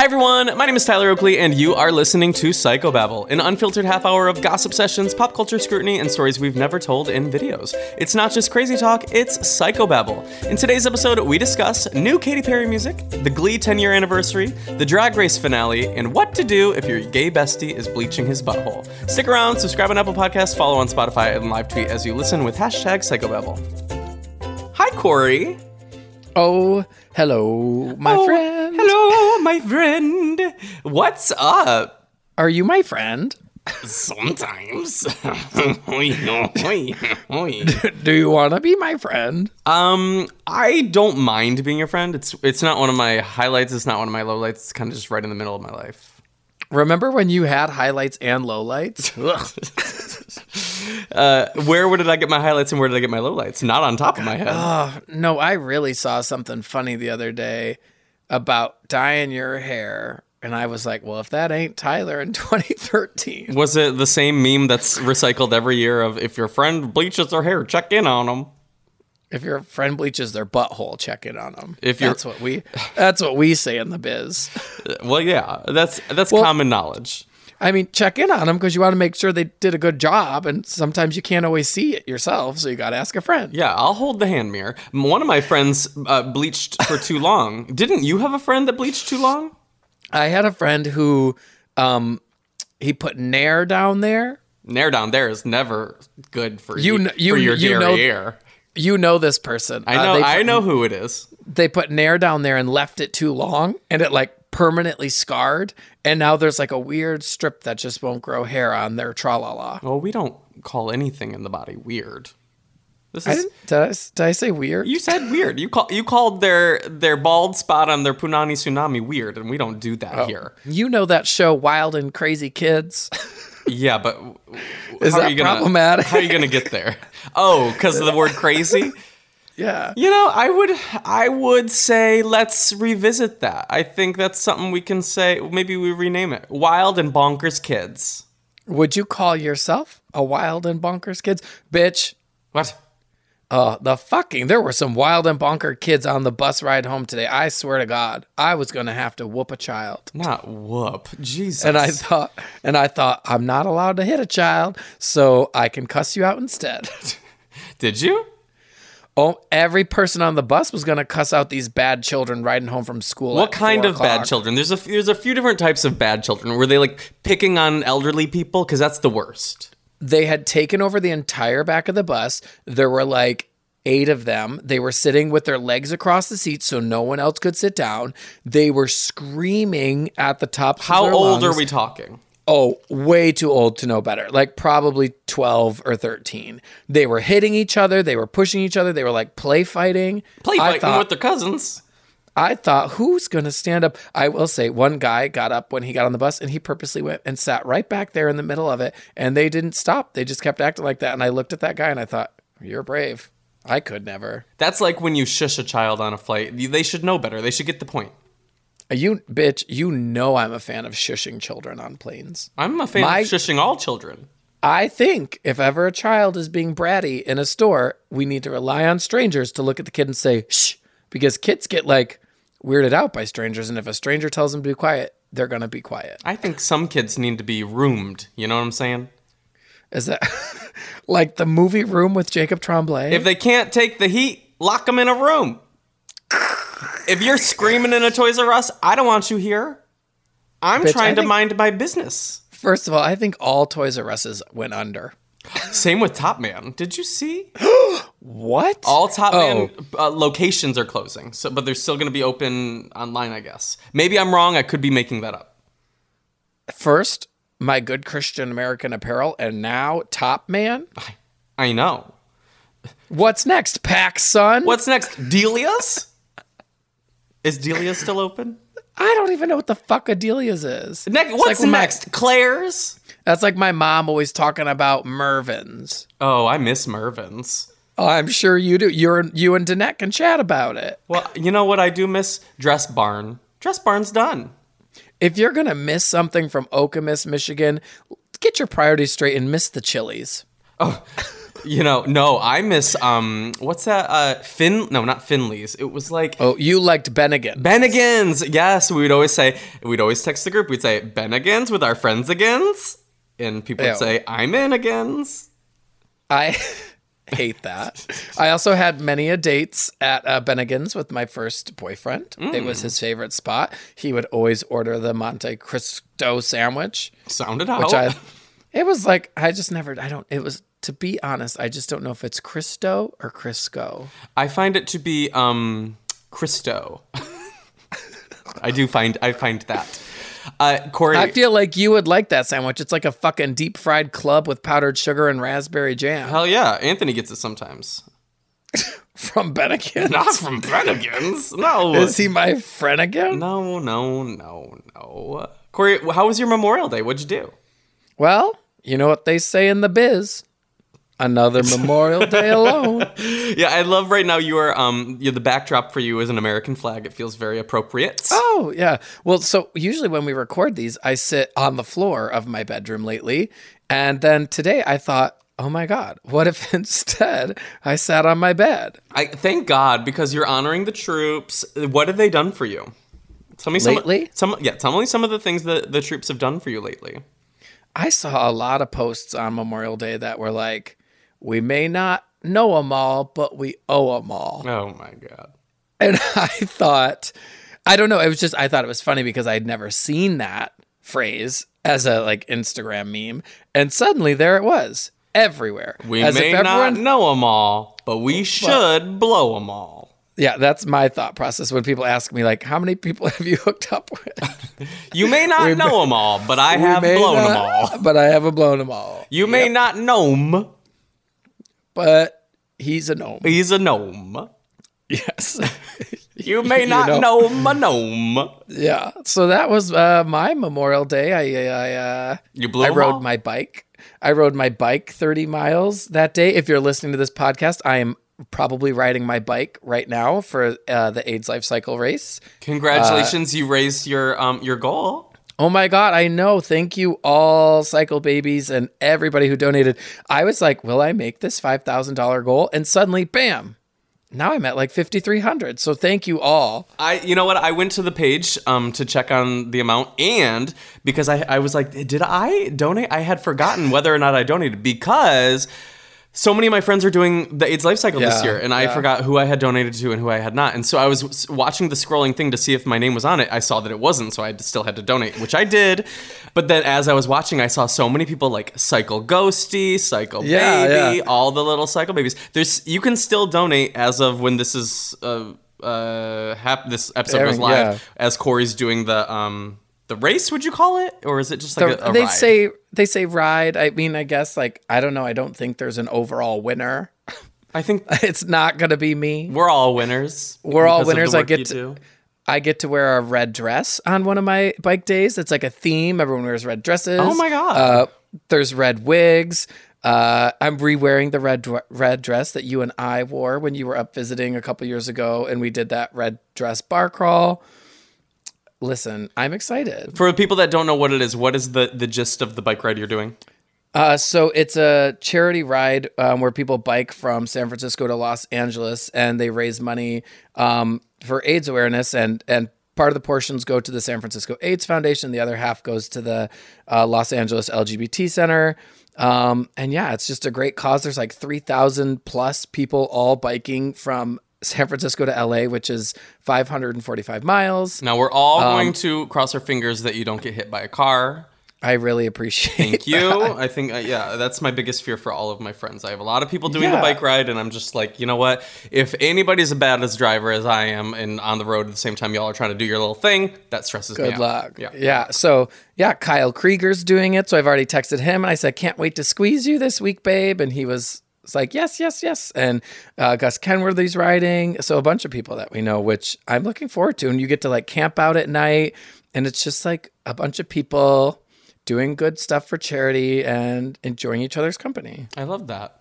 Hi everyone, my name is Tyler Oakley, and you are listening to Psychobabble, an unfiltered half hour of gossip sessions, pop culture scrutiny, and stories we've never told in videos. It's not just crazy talk, it's Psychobabble. In today's episode, we discuss new Katy Perry music, the Glee 10 year anniversary, the Drag Race finale, and what to do if your gay bestie is bleaching his butthole. Stick around, subscribe on Apple Podcasts, follow on Spotify, and live tweet as you listen with hashtag Psychobabble. Hi, Corey. Oh, hello, my Oh, friend. Hello, my friend. What's up? Are you my friend? Sometimes. Do you want to be my friend? um, I don't mind being your friend. It's it's not one of my highlights. It's not one of my lowlights. It's kind of just right in the middle of my life. Remember when you had highlights and lowlights? Uh, where did I get my highlights and where did I get my lowlights? Not on top of my head. oh, no, I really saw something funny the other day about dyeing your hair. And I was like, well, if that ain't Tyler in 2013. Was it the same meme that's recycled every year of if your friend bleaches their hair, check in on them? If your friend bleaches their butthole, check in on them. If you're- that's what we that's what we say in the biz. Well, yeah, that's that's Well- common knowledge. I mean, check in on them because you want to make sure they did a good job, and sometimes you can't always see it yourself, so you got to ask a friend. Yeah, I'll hold the hand mirror. One of my friends uh, bleached for too long. Didn't you have a friend that bleached too long? I had a friend who, um, he put Nair down there. Nair down there is never good for You you, for your you know-. You know this person. I Uh, know I know who it is. They put Nair down there and left it too long, and it like permanently scarred. And now there's like a weird strip that just won't grow hair on their tra la la. Well, we don't call anything in the body weird. This I is didn't, did, I, did I say weird? you said weird. You call you called their their bald spot on their punani tsunami weird, and we don't do that here. you know that show, Wild and Crazy Kids. Yeah, but Is are that you gonna, problematic? How are you gonna get there? Oh, because of the word crazy. yeah. You know, I would I would say let's revisit that. I think that's something we can say. Maybe we rename it Wild and Bonkers Kids. Would you call yourself a Wild and Bonkers Kids? Bitch, What? Uh, the fucking there were some wild and bonker kids on the bus ride home today. I swear to God, I was gonna have to whoop a child. Not whoop. Jesus. And I thought, and I thought, I'm not allowed to hit a child, so I can cuss you out instead. Did you? oh, every person on the bus was gonna cuss out these bad children riding home from school. What at kind of bad children? There's a there's a few different types of bad children. Were they like picking on elderly people? Because that's the worst. They had taken over the entire back of the bus. There were like eight of them. They were sitting with their legs across the seat so no one else could sit down. They were screaming at the top. How old lungs. are we talking? Oh, way too old to know better. Like probably 12 or 13. They were hitting each other. They were pushing each other. They were like play fighting. Play I fighting thought, with their cousins. I thought, who's going to stand up? I will say, one guy got up when he got on the bus and he purposely went and sat right back there in the middle of it. And they didn't stop. They just kept acting like that. And I looked at that guy and I thought, you're brave. I could never. That's like when you shush a child on a flight. They should know better. They should get the point. Uh, you, bitch, you know I'm a fan of shushing children on planes. I'm a fan My- of shushing all children. I think if ever a child is being bratty in a store, we need to rely on strangers to look at the kid and say, shh, because kids get like weirded out by strangers. And if a stranger tells them to be quiet, they're to be quiet. I think some kids need to be roomed. You know what I'm saying? Is that like the movie room with Jacob Tremblay? If they can't take the heat, lock them in a room. If you're screaming in a Toys R Us, I don't want you here. I'm Bitch, trying I to think- mind my business. First of all, I think all Toys R Us's went under. Same with Top Man. Did you see? What? All Top Oh. Man uh, locations are closing, so but they're still going to be open online, I guess. Maybe I'm wrong. I could be making that up. First, my good Christian American apparel, and now Top Man. I know. What's next, PacSun? What's next? Delia's? Is Delia's still open? I don't even know what the fuck Adelia's is. Next, what's like when my- next? Claire's? That's like my mom always talking about Mervyn's. Oh, I miss Mervyn's. I'm sure you do. You're you and Danette can chat about it. Well, you know what I do miss? Dress Barn. Dress Barn's done. If you're gonna miss something from Okemos, Michigan, get your priorities straight and miss the Chili's. Oh, you know, no, I miss um, what's that? Uh, Fin? No, not Finley's. It was like Oh, you liked Bennigan. Bennigan's. Yes, we would always say. We'd always text the group. We'd say Bennigan's with our friends agains, and people would Ew. say I'm in agains. I hate that. I also had many a dates at uh, Bennigan's with my first boyfriend. It was his favorite spot. He would always order the Monte Cristo sandwich, Sounded out. which I. It was like I just never. I don't. It was to be honest. I just don't know if it's Cristo or Crisco. I find it to be um Christo. I do find I find that. Uh, Corey, I feel like you would like that sandwich. It's like a fucking deep fried club with powdered sugar and raspberry jam hell yeah, Anthony gets it sometimes. from Bennigan. Not from Bennigan's. No. Is he my friend again? No, no, no, no. Corey, how was your Memorial Day? What'd you do? Well, you know what they say in the biz. Another Memorial Day alone. Yeah, I love right now you are um you the backdrop for you is an American flag. It feels very appropriate. Oh, yeah. Well, so usually when we record these, I sit on the floor of my bedroom lately. And then today I thought, oh my God, what if instead I sat on my bed? I thank God because you're honoring the troops. What have they done for you? Tell me some Lately? some yeah, tell me some of the things that the troops have done for you lately. I saw a lot of posts on Memorial Day that were like, we may not know them all, but we owe them all. Oh my god. And I thought, I don't know. It was just, I thought it was funny because I'd never seen that phrase as a like Instagram meme. And suddenly there it was everywhere. We as may if not everyone, know them all, but we should blow them all. yeah, that's my thought process when people ask me, like, how many people have you hooked up with? You may not We know them all, but I have may blown them all. But I haven't blown them all. You may not know him. But he's a gnome. He's a gnome. Yes. You may You not know. know him a gnome. yeah. So that was uh, my Memorial Day. I, I, uh, You blew I rode my bike. I rode my bike 30 miles that day. If you're listening to this podcast, I am probably riding my bike right now for uh, the AIDS Life Cycle race. Congratulations, you raised your um your goal. Oh my God, I know. Thank you, all cycle babies and everybody who donated. I was like, will I make this $5,000 goal? And suddenly, bam, now I'm at like 5,300. So thank you all. I you know what? I went to the page um to check on the amount and because I I was like, did I donate? I had forgotten whether or not I donated because so many of my friends are doing the AIDS life cycle this year, and I forgot who I had donated to and who I had not. And so I was watching the scrolling thing to see if my name was on it. I saw that it wasn't, so I still had to donate, which I did. But then as I was watching, I saw so many people like Cycle Ghosty, Cycle Yeah, Baby, yeah. all the little Cycle Babies. There's you can still donate as of when this is uh uh hap- this episode goes live yeah. as Corey's doing the um the race. Would you call it, or is it just like The- a, a they ride? say they say ride. I mean, I guess like I don't know. I don't think there's an overall winner. I think It's not gonna be me. we're all winners. We're all because of the winners. I get to- do. I get to wear a red dress on one of my bike days. It's like a theme. Everyone wears red dresses. Oh my God. Uh, there's red wigs. Uh, I'm re-wearing the red red dress that you and I wore when you were up visiting a couple years ago, and we did that red dress bar crawl. Listen, I'm excited. For people that don't know what it is, what is the the gist of the bike ride you're doing? Uh, so it's a charity ride um, where people bike from San Francisco to Los Angeles, and they raise money um, for AIDS awareness, and and part of the portions go to the San Francisco AIDS Foundation, the other half goes to the uh, Los Angeles LGBT Center. Um, and yeah, it's just a great cause. There's like three thousand plus people all biking from San Francisco to LA, which is 545 miles. Now we're all Um, going to cross our fingers that you don't get hit by a car. I really appreciate. Thank you. I think uh, yeah, that's my biggest fear for all of my friends. I have a lot of people doing the bike ride, and I'm just like, you know what? If anybody's as bad as driver as I am, and on the road at the same time, y'all are trying to do your little thing, that stresses me Good out. luck. Yeah. Yeah. So yeah, Kyle Krieger's doing it. So I've already texted him and I said, can't wait to squeeze you this week, babe. And he was, was like, yes, yes, yes. And uh, Gus Kenworthy's riding. So a bunch of people that we know, which I'm looking forward to. And you get to like camp out at night. And it's just like a bunch of people doing good stuff for charity and enjoying each other's company. I love that.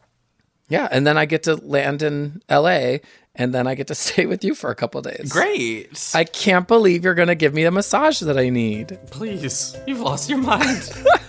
Yeah. And then I get to land in LA and then I get to stay with you for a couple days. Great. I can't believe you're going to give me the massage that I need. Please, you've lost your mind.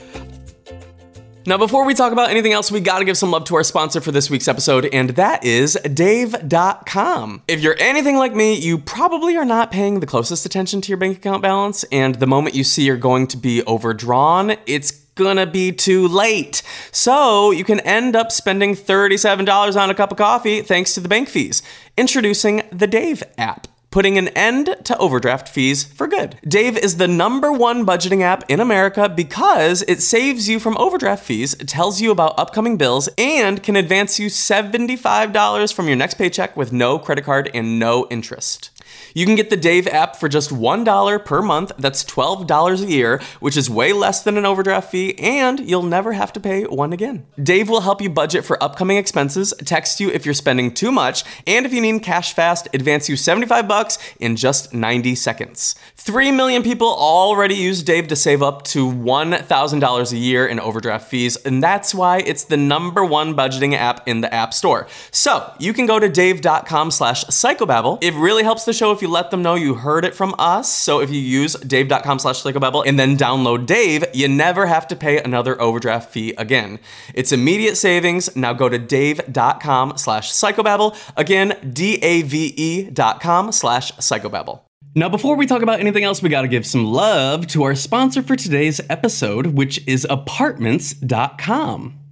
Now, before we talk about anything else, we gotta give some love to our sponsor for this week's episode, and that is Dave.com. If you're anything like me, you probably are not paying the closest attention to your bank account balance, and the moment you see you're going to be overdrawn, it's gonna be too late. So you can end up spending $37 on a cup of coffee thanks to the bank fees. Introducing the Dave app putting an end to overdraft fees for good. Dave is the number one budgeting app in America because it saves you from overdraft fees, tells you about upcoming bills, and can advance you $75 from your next paycheck with no credit card and no interest. You can get the Dave app for just $1 per month. That's $12 a year, which is way less than an overdraft fee, and you'll never have to pay one again. Dave will help you budget for upcoming expenses, text you if you're spending too much, and if you need cash fast, advance you 75 bucks in just 90 seconds. 3 million people already use Dave to save up to $1,000 a year in overdraft fees, and that's why it's the number one budgeting app in the App Store. So, you can go to dave.com slash psychobabble. It really helps the show if you let them know you heard it from us. So if you use dave.com slash psychobabble and then download Dave, you never have to pay another overdraft fee again. It's immediate savings. Now go to dave.com slash psychobabble. Again, D-A-V-E dot com slash psychobabble. Now, before we talk about anything else, we gotta give some love to our sponsor for today's episode, which is apartments.com.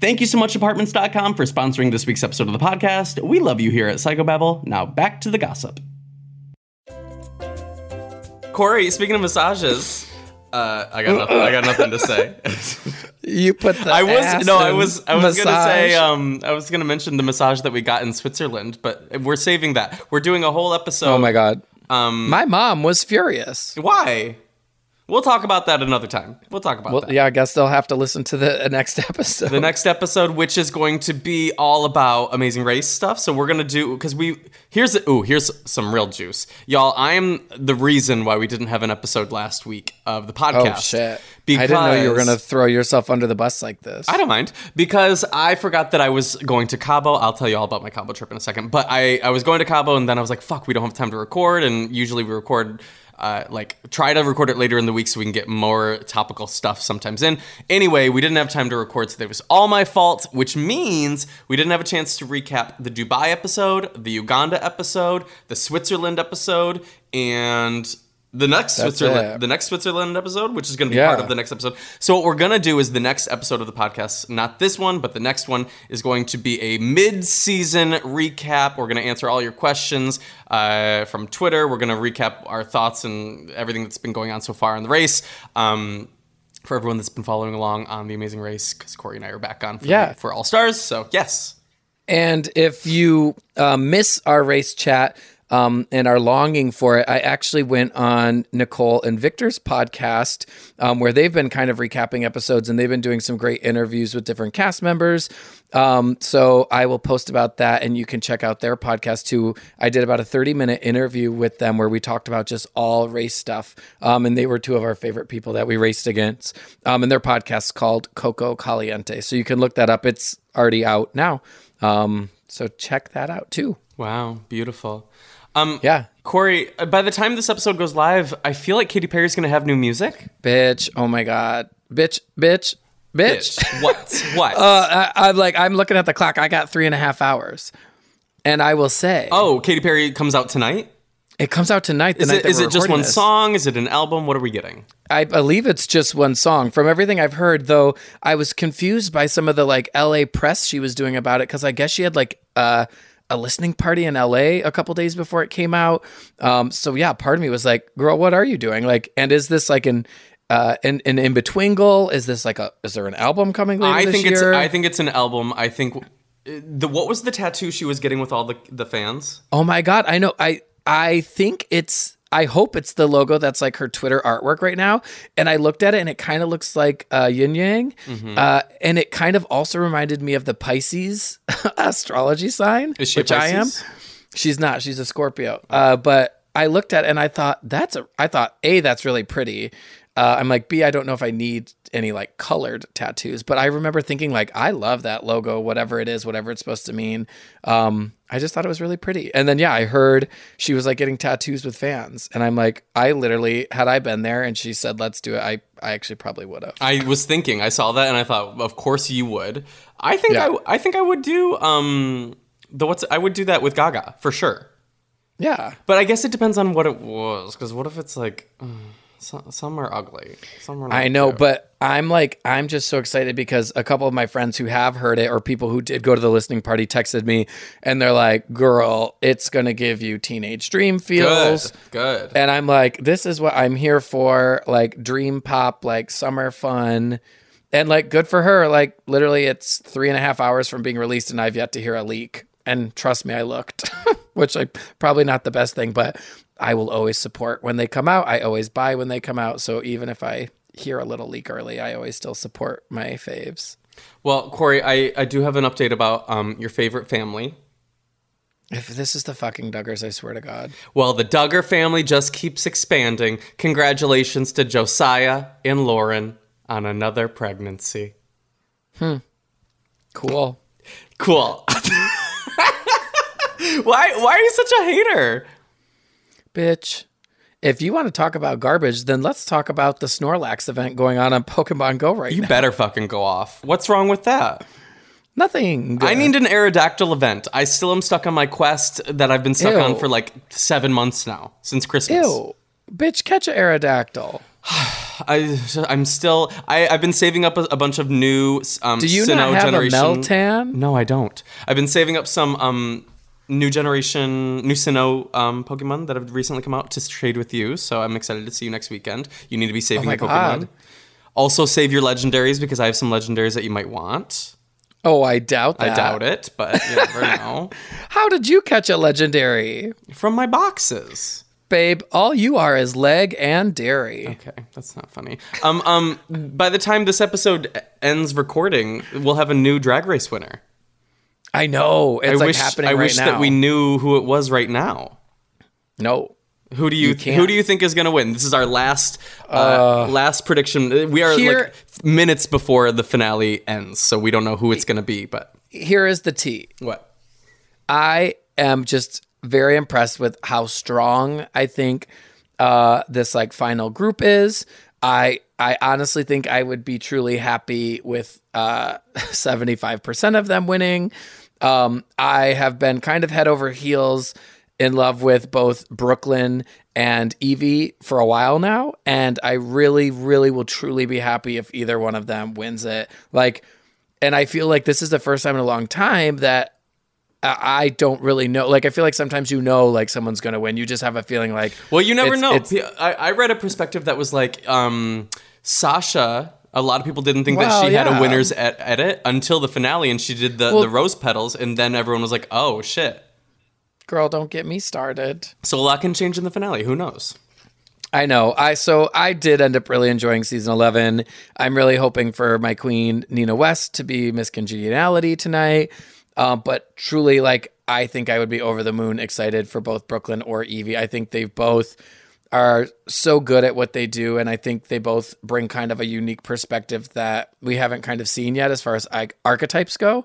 Thank you so much, apartments.com, for sponsoring this week's episode of the podcast. We love you here at Psychobabble. Now back to the gossip. Corey, speaking of massages, uh, I got nothing. I got nothing to say. You put the I was ass no, I was I was gonna say um I was gonna mention the massage that we got in Switzerland, but we're saving that. We're doing a whole episode. Oh my god. Um, My mom was furious. why? We'll talk about that another time. We'll talk about Well, that. yeah, I guess they'll have to listen to the next episode. the next episode, which is going to be all about Amazing Race stuff. So we're gonna do because we here's ooh here's some real juice, y'all. I am the reason why we didn't have an episode last week of the oh, podcast. oh shit! I didn't know you were gonna throw yourself under the bus like this. I don't mind because I forgot that I was going to Cabo. I'll tell you all about my Cabo trip in a second. But I, I was going to Cabo and then I was like, fuck, we don't have time to record. And usually we record, uh, like, try to record it later in the week so we can get more topical stuff sometimes in. Anyway, we didn't have time to record, so it was all my fault, which means we didn't have a chance to recap the Dubai episode, the Uganda episode, the Switzerland episode, and. The next That's Switzerland, it. the next Switzerland episode, which is going to be Yeah. part of the next episode. So what we're gonna do is the next episode of the podcast, not this one, but the next one is going to be a mid-season recap. We're gonna answer all your questions uh, from Twitter. We're gonna recap our thoughts and everything that's been going on so far in the race. Um, for everyone that's been following along on the Amazing Race, because Corey and I are back on for, Yeah. for All Stars. So yes, And if you uh, miss our race chat um, and our longing for it, I actually went on Nicole and Victor's podcast um, where they've been kind of recapping episodes and they've been doing some great interviews with different cast members. Um, so I will post about that and you can check out their podcast too. I did about a 30 minute interview with them where we talked about just all race stuff. Um, and they were two of our favorite people that we raced against. Um, and their podcast's called Coco Caliente. So you can look that up. It's already out now. Um, so check that out too. wow, beautiful. Um, Yeah. Corey, uh, by the time this episode goes live, I feel like Katy Perry's gonna have new music. Bitch. Oh my God. Bitch, bitch, bitch. Bitch, what? What? Uh, I, I'm like, I'm looking at the clock. I got three and a half hours. And I will say, oh, Katy Perry comes out tonight. it comes out tonight. The Is night it, is it just one this. song? Is it an album? What are we getting? I believe it's just one song. From everything I've heard, though, I was confused by some of the like LA press she was doing about it because I guess she had like uh, a listening party in LA a couple days before it came out. Um, so yeah, part of me was like, "Girl, what are you doing?" Like, and is this like an uh, an, an in between goal? Is this like a? Is there an album coming later I think year? it's I think it's an album. I think uh, the what was the tattoo she was getting with all the the fans? Oh my god, I know. I I think it's I hope it's the logo that's like her Twitter artwork right now. And I looked at it and it kind of looks like uh, yin yang. Mm-hmm. Uh, and it kind of also reminded me of the Pisces astrology sign, Is she a which I am. She's not. She's a Scorpio. Uh, but I looked at it and I thought that's a. I thought a that's really pretty. Uh, I'm like B. I don't know if I need any like colored tattoos, but I remember thinking like I love that logo, whatever it is, whatever it's supposed to mean. Um, I just thought it was really pretty. And then yeah, I heard she was like getting tattoos with fans, and I'm like, I literally had I been there and she said let's do it, I I actually probably would have. I was thinking, I saw that, and I thought, of course you would. I think Yeah. I, I think I would do um the what's I would do that with Gaga for sure. Yeah. But I guess it depends on what it was, because what if it's like mm, some, some are ugly, some are. Not I know, cute. but I'm like, I'm just so excited because a couple of my friends who have heard it or people who did go to the listening party texted me and they're like, girl, it's going to give you teenage dream good, feels. good. And I'm like, this is what I'm here for. Like dream pop, like summer fun. And like, good for her. Like, literally, it's three and a half hours from being released, and I've yet to hear a leak. And trust me, I looked, which I probably not the best thing, but I will always support when they come out. I always buy when they come out. So even if I hear a little leak early, I always still support my faves. Well, Corey, I, I do have an update about um your favorite family. If this is the fucking Duggars, I swear to God. Well, the Duggar family just keeps expanding. Congratulations to Josiah and Lauren on another pregnancy. Hmm. Cool. Cool. why why are you such a hater? Bitch. If you want to talk about garbage, then let's talk about the Snorlax event going on on Pokemon Go right You now. You better fucking go off. What's wrong with that? Nothing. I need an Aerodactyl event. I still am stuck on my quest that I've been stuck on for like seven months now, since Christmas. Ew. Bitch, catch an Aerodactyl. I, I'm still. I, I've been saving up a, a bunch of new. Um, Do you Sinnoh not have generation. a Meltan? No, I don't. I've been saving up some um, new generation, new Sinnoh um, Pokemon that have recently come out to trade with you. So I'm excited to see you next weekend. You need to be saving my your Pokemon. God. Also, save your legendaries because I have some legendaries that you might want. Oh, I doubt that. I doubt it, but you never know. How did you catch a legendary? From my boxes. Babe, all you are is leg and dairy. Okay, that's not funny. Um, um, by the time this episode ends recording, we'll have a new drag race winner. I know. It's I like wish happening I right wish now. that we knew who it was right now. No. Who do you, can't. who do you think is going to win? This is our last uh, last prediction. We are here- like minutes before the finale ends, so we don't know who it's going to be. But Here is the tea. what? I am just very impressed with how strong I think uh, this like final group is. I I honestly think I would be truly happy with uh, 75% of them winning. Um, I have been kind of head over heels in love with both Brooke Lynn and Yvie for a while now, and I really, really will truly be happy if either one of them wins it. Like, and I feel like this is the first time in a long time that I don't really know. Like, I feel like sometimes you know, like someone's going to win. You just have a feeling like, Well, you never It's- know. it's- I, I read a perspective that was like um, Sasha. A lot of people didn't think that Well, she had a winner's ed- edit until the finale, and she did the, the rose petals, and then everyone was like, "Oh shit!" girl, don't get me started. So a lot can change in the finale. Who knows? I know. I so I did end up really enjoying season eleven. I'm really hoping for my queen Nina West to be Miss Congeniality tonight. Um, but truly, like I think I would be over the moon excited for both Brooke Lynn or Yvie. I think they both are so good at what they do, and I think they both bring kind of a unique perspective that we haven't kind of seen yet as far as archetypes go.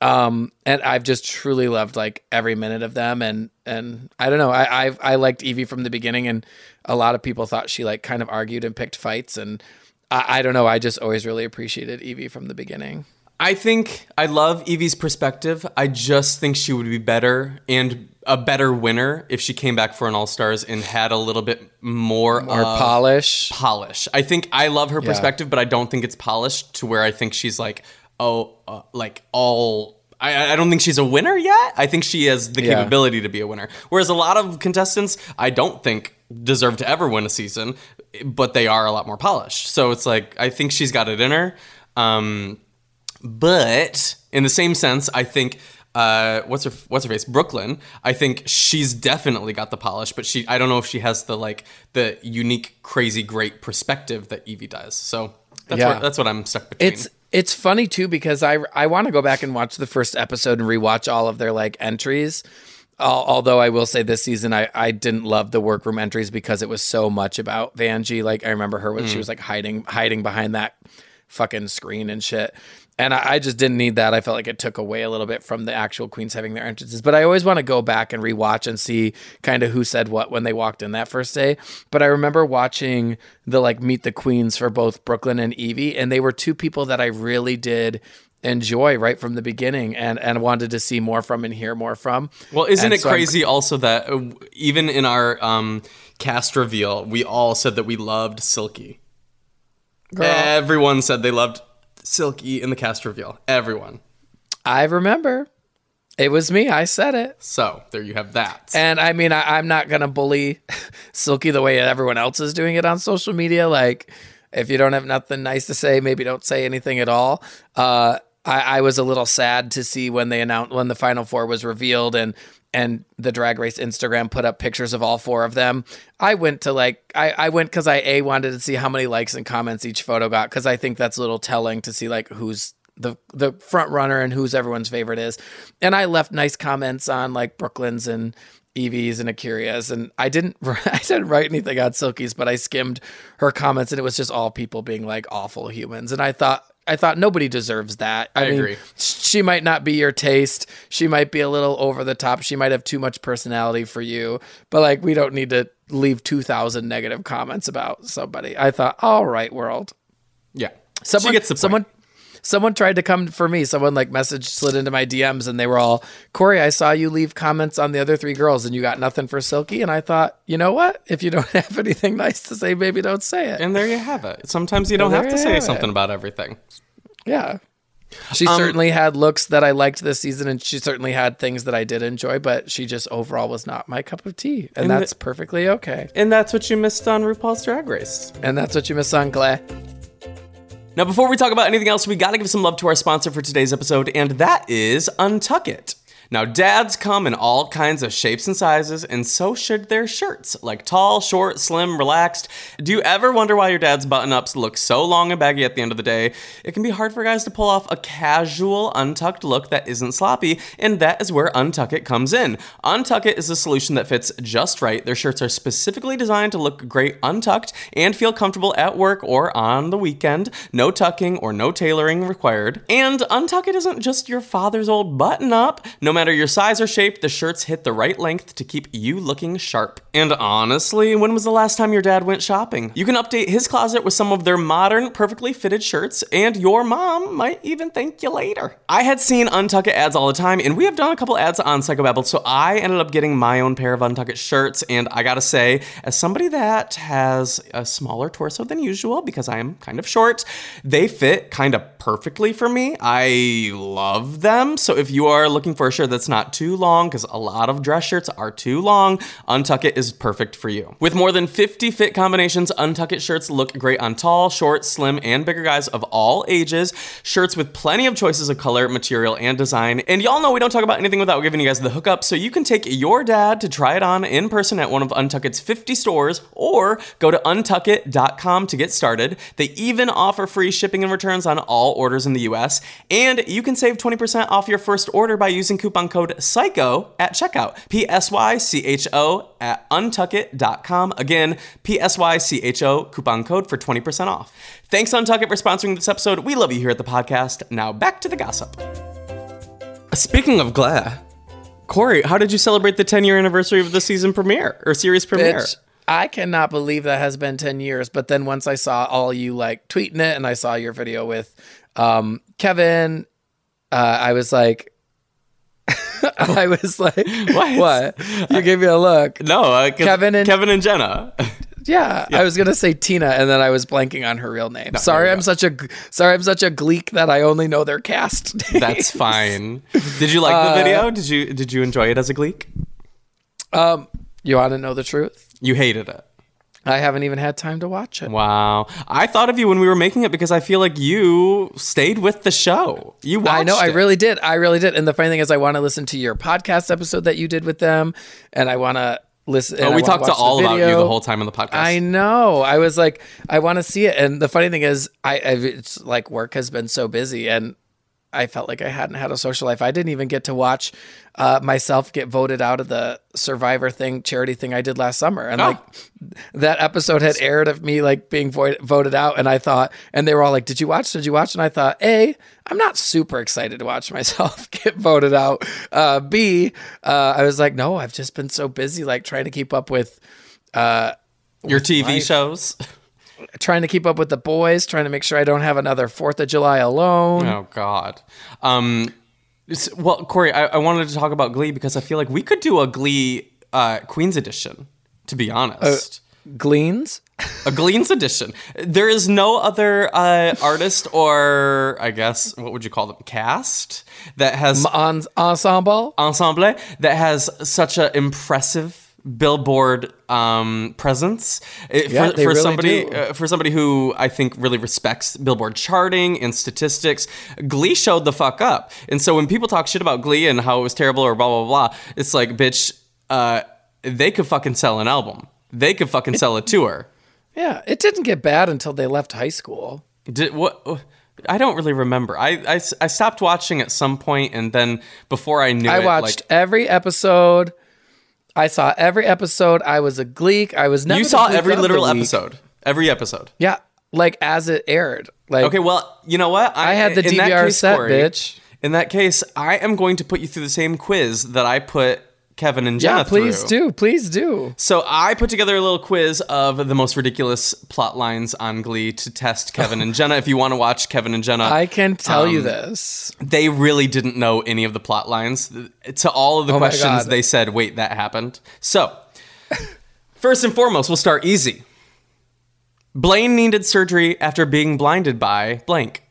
Um, and I've just truly loved like every minute of them, and and I don't know, I I've, I liked Yvie from the beginning, and a lot of people thought she like kind of argued and picked fights, and I, I don't know, I just always really appreciated Yvie from the beginning. I think I love Yvie's perspective. I just think she would be better and a better winner if she came back for an All Stars and had a little bit more, Or of polish. polish. I think I love her perspective, but I don't think it's polished to where I think she's like, oh, uh, like all I, I don't think she's a winner yet. I think she has the Yeah. capability to be a winner. Whereas a lot of contestants, I don't think deserve to ever win a season, but they are a lot more polished. So it's like I think she's got it in her. Um, but in the same sense, I think uh, what's her what's her face Brooke Lynn. I think she's definitely got the polish, but she I don't know if she has the like the unique, crazy, great perspective that Yvie does. So that's Yeah. what that's what I'm stuck between. It's it's funny too because I I want to go back and watch the first episode and rewatch all of their like entries. Although I will say this season I, I didn't love the workroom entries because it was so much about Vanjie. Like I remember her when she was like hiding hiding behind that fucking screen and shit. And I, I just didn't need that. I felt like it took away a little bit from the actual queens having their entrances. But I always want to go back and rewatch and see kind of who said what when they walked in that first day. But I remember watching the like meet the queens for both Brooke Lynn and Yvie, and they were two people that I really did enjoy right from the beginning and and wanted to see more from and hear more from. Well, isn't And it so I'm- crazy also that uh, even in our um, cast reveal, we all said that we loved Silky. Girl. Everyone said they loved Silky in the cast reveal. Everyone. I remember. It was me. I said it. So there you have that. And I mean, I, I'm not gonna bully Silky the way everyone else is doing it on social media. Like, if you don't have nothing nice to say, maybe don't say anything at all. Uh, I, I was a little sad to see when they announced when the final four was revealed and and the drag race Instagram put up pictures of all four of them. I went to like I, I went because I a wanted to see how many likes and comments each photo got because I think that's a little telling to see like who's the the front runner and who's everyone's favorite is. And I left nice comments on like Brooke Lynn's and Yvie's and A'keria's, and I didn't I didn't write anything on Silky's, but I skimmed her comments and it was just all people being like awful humans. And I thought I thought nobody deserves that. I, mean, agree. She might not be your taste. She might be a little over the top. She might have too much personality for you. But like we don't need to leave 2000 negative comments about somebody. I thought, "All right, world." yeah. Someone gets someone someone tried to come for me. Someone like message slid into my DMs and they were all, Corey, I saw you leave comments on the other three girls and you got nothing for Silky. And I thought, you know what? If you don't have anything nice to say, maybe don't say it. And there you have it. Sometimes you don't have to say have something it. about everything. Yeah. She Um, certainly had looks that I liked this season, and she certainly had things that I did enjoy, but she just overall was not my cup of tea. And, And that's perfectly okay. And that's what you missed on RuPaul's Drag Race. And that's what you miss on Glee. Now, before we talk about anything else, we gotta give some love to our sponsor for today's episode, and that is Untuck It. Now, dads come in all kinds of shapes and sizes, and so should their shirts, like tall, short, slim, relaxed. Do you ever wonder why your dad's button ups look so long and baggy at the end of the day? It can be hard for guys to pull off a casual, untucked look that isn't sloppy, and that is where Untuck It comes in. Untuck It is a solution that fits just right. Their shirts are specifically designed to look great untucked and feel comfortable at work or on the weekend. No tucking or no tailoring required. And Untuck It isn't just your father's old button up. No matter your size or shape, the shirts hit the right length to keep you looking sharp. And honestly, when was the last time your dad went shopping? You can update his closet with some of their modern, perfectly fitted shirts, and your mom might even thank you later. I had seen Untuck It ads all the time, and we have done a couple ads on Psychobabble, so I ended up getting my own pair of Untuck It shirts, and I gotta say, as somebody that has a smaller torso than usual, because I am kind of short, they fit kind of perfectly for me. I love them, so if you are looking for a shirt that's not too long, because a lot of dress shirts are too long, Untuck It is perfect for you. With more than 50 fit combinations, Untuck It shirts look great on tall, short, slim, and bigger guys of all ages. Shirts with plenty of choices of color, material, and design. And y'all know we don't talk about anything without giving you guys the hookup, so you can take your dad to try it on in person at one of Untuck It's 50 stores, or go to untuckit.com to get started. They even offer free shipping and returns on all orders in the US, and you can save 20% off your first order by using coupon code PSYCHO at checkout. P S Y C H O at untuckit.com. Again, P S Y C H O coupon code for 20% off. Thanks, Untuckit, for sponsoring this episode. We love you here at the podcast. Now back to the gossip. Speaking of Glee, Corey, how did you celebrate the 10 year anniversary of the season premiere or series premiere? Bitch, I cannot believe that has been 10 years. But then once I saw all you like tweeting it and I saw your video with um, Kevin, uh, I was like, I was like, What? what? You gave me a look. No, uh, Kevin and- Kevin and Jenna. Yeah, I was gonna say Tina, and then I was blanking on her real name. sorry, I'm go. such a sorry, I'm such a gleek that I only know their cast. That's fine. Did you like Uh, the video? Did you did you enjoy it as a gleek? um, you want to know the truth? You hated it. I haven't even had time to watch it. Wow. I thought of you when we were making it because I feel like you stayed with the show. You watched I know, I really did. I really did. And the funny thing is, I want to listen to your podcast episode that you did with them, and I want to listen. Oh, we talked to all about you the whole time on the podcast. I know. I was like, I want to see it. And the funny thing is, I I've, it's like work has been so busy, and I felt like I hadn't had a social life. I didn't even get to watch uh, myself get voted out of the Survivor thing, charity thing I did last summer, and Oh. like that episode had aired of me like being vo- voted out, and I thought, and they were all like, "Did you watch? Did you watch?" And I thought, a, I'm not super excited to watch myself get voted out. Uh, B, uh, I was like, no, I've just been so busy, like trying to keep up with. Uh, Your TV life. shows. trying to keep up with the boys, trying to make sure I don't have another Fourth of July alone. Oh God. Um. Well, Corey, I, I wanted to talk about Glee because I feel like we could do a Glee uh, Queens edition. To be honest. Gleans. A Gleens edition. There is no other uh, artist or I guess what would you call them cast that has En- ensemble. ensemble that has such an impressive billboard um, presence It- Yeah, for, for really somebody uh, for somebody who I think really respects billboard charting and statistics. Glee showed the fuck up, and so when people talk shit about Glee and how it was terrible or blah blah blah, it's like bitch, uh, they could fucking sell an album. They could fucking sell a tour. Yeah, it didn't get bad until they left high school. Did what? I don't really remember. I, I, I stopped watching at some point, and then before I knew I it, watched like, every episode. I saw every episode. I was a gleek. I was never. you saw every literal episode. Every episode. Yeah, like as it aired. Like Okay, well, you know what? I had the DVR case, set, Corey, bitch. In that case, I am going to put you through the same quiz that I put Kevin and Jenna yeah, please through. do, please do. So I put together a little quiz of the most ridiculous plot lines on Glee to test Kevin and Jenna. If you want to watch Kevin and Jenna, I can tell you Um, this. they really didn't know any of the plot lines. To all of the Oh questions, they said, "Wait, that happened." So, first and foremost, we'll start easy. Blaine needed surgery after being blinded by blank.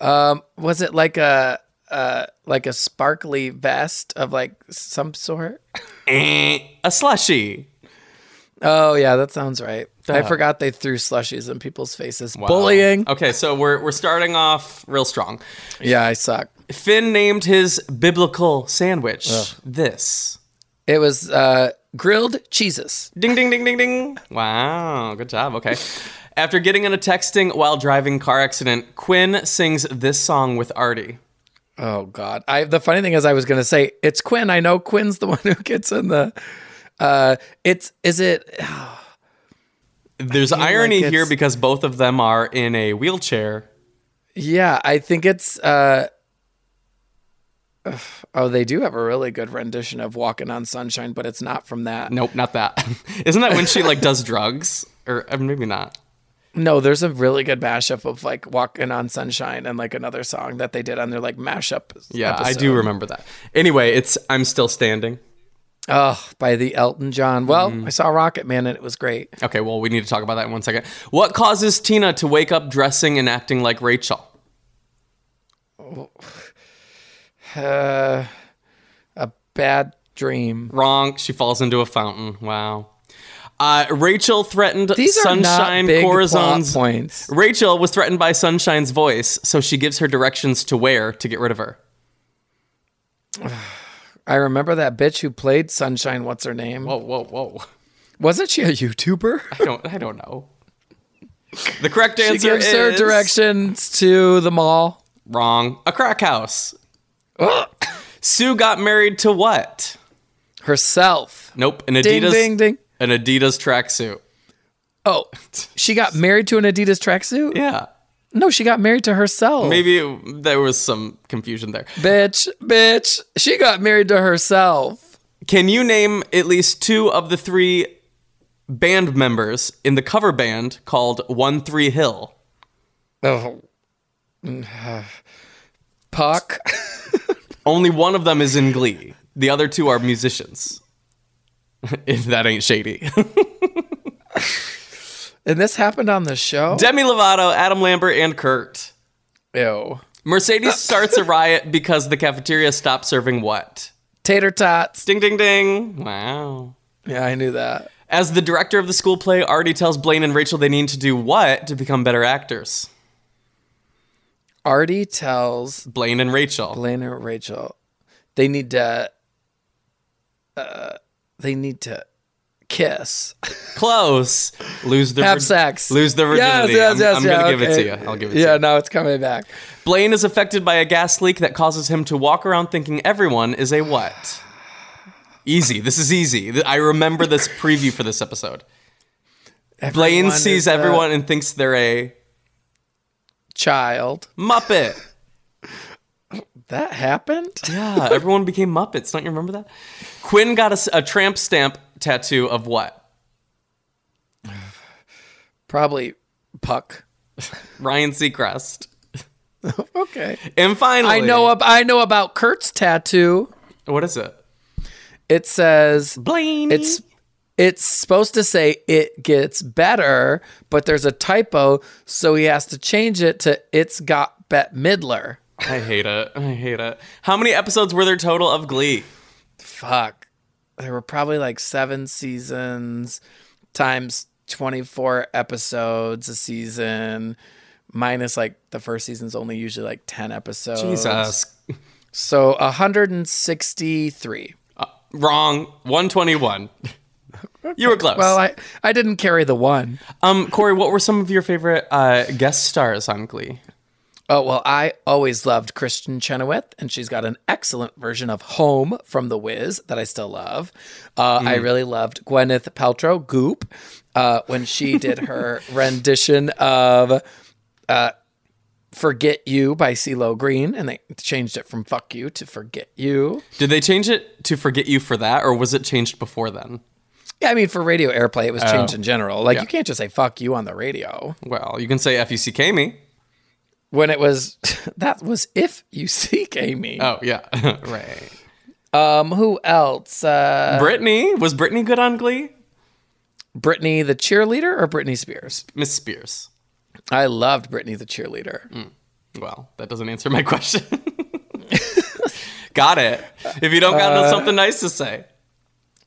Um, was it like a uh like a sparkly vest of like some sort? Eh, a slushy. Oh yeah, that sounds right. I forgot they threw slushies in people's faces. Bullying. Okay, so we're we're starting off real strong. Yeah, I suck. Finn named his biblical sandwich this. It was uh grilled cheeses. Ding ding ding ding ding. Wow, good job. Okay. After getting in a texting while driving car accident, Quinn sings this song with Artie. Oh God! I the funny thing is, I was gonna say it's Quinn. I know Quinn's the one who gets in the. Uh, it's is it? There's irony like here because both of them are in a wheelchair. Yeah, I think it's. uh Oh, they do have a really good rendition of "Walking on Sunshine," but it's not from that. Nope, not that. Isn't that when she like does drugs or uh, maybe not? No, there's a really good mashup of like "Walking on Sunshine" and like another song that they did on their like mashup. Yeah, I do remember that. Anyway, it's I'm still standing. Oh, by the Elton John. Well, Mm-hmm. I saw Rocket Man and it was great. Okay, well, we need to talk about that in one second. What causes Tina to wake up dressing and acting like Rachel? Uh, a bad dream. Wrong. She falls into a fountain. Wow. Uh, Rachel threatened These are Sunshine Corazon's. points. Rachel was threatened by Sunshine's voice, so she gives her directions to where to get rid of her. I remember that bitch who played Sunshine. What's her name? Whoa, whoa, whoa! Wasn't she a YouTuber? I don't, I don't know. The correct answer She gives her is directions to the mall. wrong. A crack house. Ugh. Sue got married to what? Herself. Nope, an Adidas. Ding, ding, ding. An Adidas tracksuit. Oh, she got married to an Adidas tracksuit? Yeah, No, she got married to herself. maybe it- there was some confusion there. Bitch, bitch. She got married to herself. Can you name at least two of the three band members in the cover band called One Three Hill? Oh. Puck. Only one of them is in Glee. The other two are musicians. if that ain't shady. And this happened on the show. Demi Lovato, Adam Lambert, and Kurt. Ew. Mercedes starts a riot because the cafeteria stopped serving what? Tater tots. Ding, ding, ding. Wow. Yeah, I knew that. As the director of the school play, Artie tells Blaine and Rachel they need to do what to become better actors? Artie tells Blaine and Rachel. Blaine and Rachel they need to. Uh, they need to kiss. Close. Lose their Have vir- sex. Lose their Yes, virginity. yes, I'm, I'm yeah, gonna give it to you. I'll give it to you. Yeah, now it's coming back. Blaine is affected by a gas leak that causes him to walk around thinking everyone is a what? Easy. This is easy. I remember this preview for this episode. Blaine sees everyone and thinks they're a child. Muppet. That happened. Yeah, everyone became Muppets. Don't you remember that? Quinn got a tramp stamp tattoo of what? Probably Puck. Ryan Seacrest. Okay. And finally, I know. Ab- I know about Kurt's tattoo. What is it? It says Blaine. it's it's supposed to say it gets better, but there's a typo, so he has to change it to it's got Bette Midler. I hate it. I hate it. How many episodes were there total of Glee? Fuck. There were probably like seven seasons times 24 episodes a season, minus like the first season's only usually like 10 episodes. Jesus. So 163. Wrong. 121. You were close. Well, I, I didn't carry the one. um, Korey, what were some of your favorite uh, guest stars on Glee? Oh, well, I always loved Kristin Chenoweth, and she's got an excellent version of Home from The Wiz that I still love. Uh, I really loved Gwyneth Paltrow, Goop, uh, when she did her rendition of uh, Forget You by CeeLo Green, and they changed it from Fuck You to Forget You. Did they change it to forget you for that, or was it changed before then? Yeah, I mean, for radio airplay, it was changed in general. Like, Yeah. you can't just say Fuck You on the radio. Well, you can say F U C K me. When it was, that was If You Seek Amy. Oh yeah, right. Um, who else? Uh, Brittany was Brittany good on Glee? Brittany the cheerleader or Britney Spears? Miss Spears. I loved Brittany the cheerleader. Well, that doesn't answer my question. got it. If you don't got something nice to say.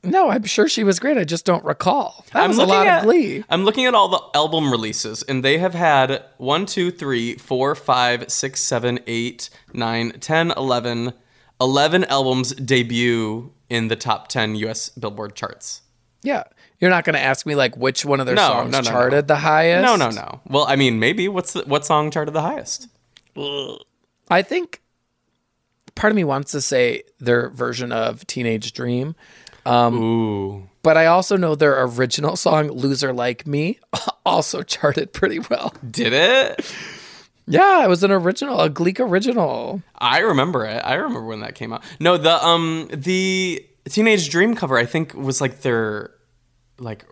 No, I'm sure she was great. I just don't recall. That was a lot at, of Glee. I'm looking at all the album releases, and they have had 1, 2, 3, 4, 5, 6, 7, 8, 9, 10, 11, 11 albums debut in the top 10 US Billboard charts. Yeah, you're not going to ask me like which one of their No, songs no, no. charted the highest. No, no, no. Well, I mean, maybe. What's the, what song charted the highest? I think part of me wants to say their version of Teenage Dream, Ooh. but I also know their original song "Loser Like Me" also charted pretty well. Did it? Yeah, it was an original, a Gleek original. I remember it. I remember when that came out. No, the um the Teenage Dream cover I think was like their like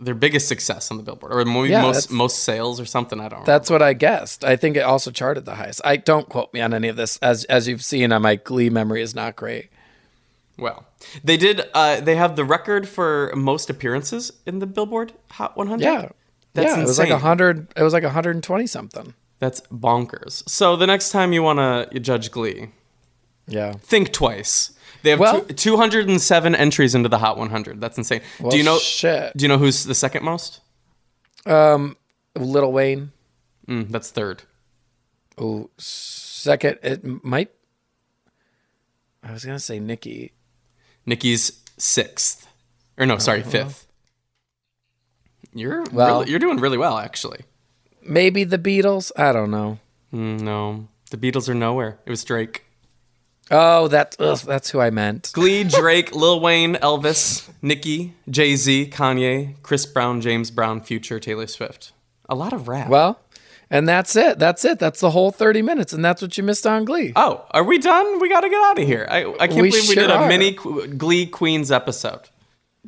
their biggest success on the Billboard or maybe Yeah, most most sales or something. I don't. Remember. That's what I guessed. I think it also charted the highest. I don't quote me on any of this. As as you've seen, my Glee memory is not great. well. They did. Uh, they have the record for most appearances in the Billboard Hot 100. Yeah, That's yeah. It was like a hundred. It was like a hundred and twenty something. That's bonkers. So the next time you want to judge Glee, Yeah. think twice. They have Well- two, 207 entries into the Hot 100. That's insane. do you know? Shit. Do you know who's the second most? Um, Lil Wayne. Mm, that's third. Oh, second. It might. I was gonna say Nicki. Nicki's sixth, or no, sorry, fifth. You're Well- really, you're doing really well, actually. Maybe the Beatles. I don't know. Mm, no, the Beatles are nowhere. It was Drake, Oh, that ugh, that's who I meant. Glee, Drake, Lil Wayne, Elvis, Nicki, Jay Z, Kanye, Chris Brown, James Brown, Future, Taylor Swift. A lot of rap. Well, and that's it. That's it. That's the whole thirty minutes, and that's what you missed on Glee. oh, are we done? We got to get out of here. I, I can't We believe we did a are. mini Glee Queens episode.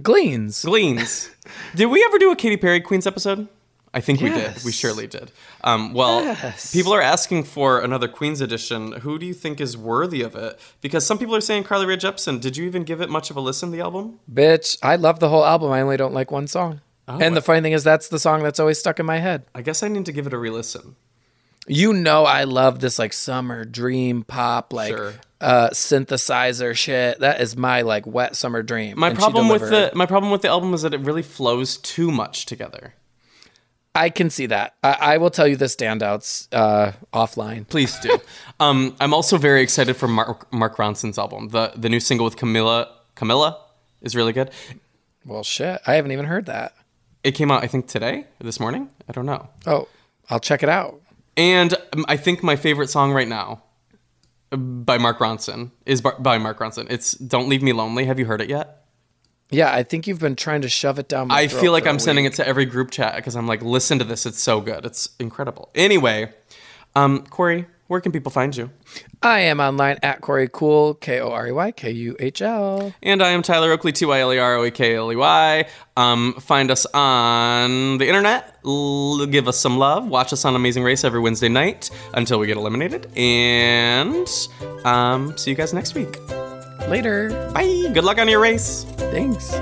Gleans. Gleans. did we ever do a Katy Perry Queens episode? I think we did. We surely did. Um, well, Yes. people are asking for another Queen's edition. Who do you think is worthy of it? Because some people are saying Carly Rae Jepsen. Did you even give it much of a listen, the album? Bitch, I love the whole album. I only don't like one song. Oh, and the funny thing is, that's the song that's always stuck in my head. I guess I need to give it a re listen. You know, I love this like summer dream pop, like Sure. uh, synthesizer shit. That is my like wet summer dream. My and problem with the my problem with the album is that it really flows too much together. I can see that. I, I will tell you the standouts uh, offline. Please do. um, I'm also very excited for Mark, Mark Ronson's album. The the new single with Camila Camila is really good. Well, shit, I haven't even heard that. It came out I think today, or this morning. I don't know. Oh, I'll check it out. And um, I think my favorite song right now by Mark Ronson is by Mark Ronson. It's "Don't Leave Me Lonely." Have you heard it yet? Yeah, I think you've been trying to shove it down. My throat. I feel like I'm sending it to every group chat because I'm like, listen to this. It's so good. It's incredible. Anyway, um, Korey, where can people find you? I am online at Korey Kuhl, K O R E Y K U H L. And I am Tyler Oakley, T Y L E R O A K L E Y. Um, find us on the internet. L- give us some love. Watch us on Amazing Race every Wednesday night until we get eliminated. And um, see you guys next week. Later. Bye. Good luck on your race. Thanks.